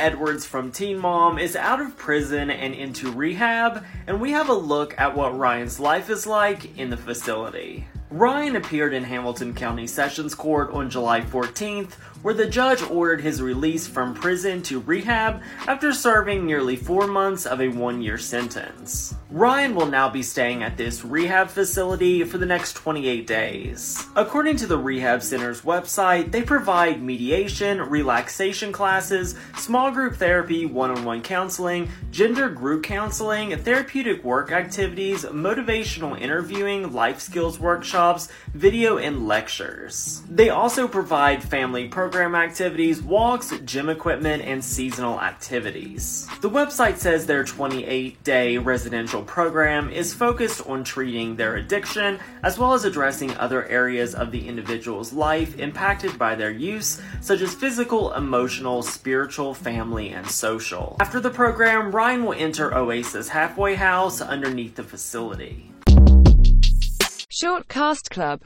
Edwards from Teen Mom is out of prison and into rehab, and we have a look at what Ryan's life is like in the facility. Ryan appeared in Hamilton County Sessions Court on July 14th, where the judge ordered his release from prison to rehab after serving nearly four months of a one year sentence. Ryan will now be staying at this rehab facility for the next 28 days. According to the Rehab Center's website, they provide mediation, relaxation classes, small group therapy, one on one counseling, gender group counseling, therapeutic work activities, motivational interviewing, life skills workshops, video, and lectures. They also provide family program activities, walks, gym equipment, and seasonal activities. The website says their 28 day residential program is focused on treating their addiction as well as addressing other areas of the individual's life impacted by their use, such as physical, emotional, spiritual, family, and social. After the program, Ryan will enter Oasis Halfway House underneath the facility. Short Cast Club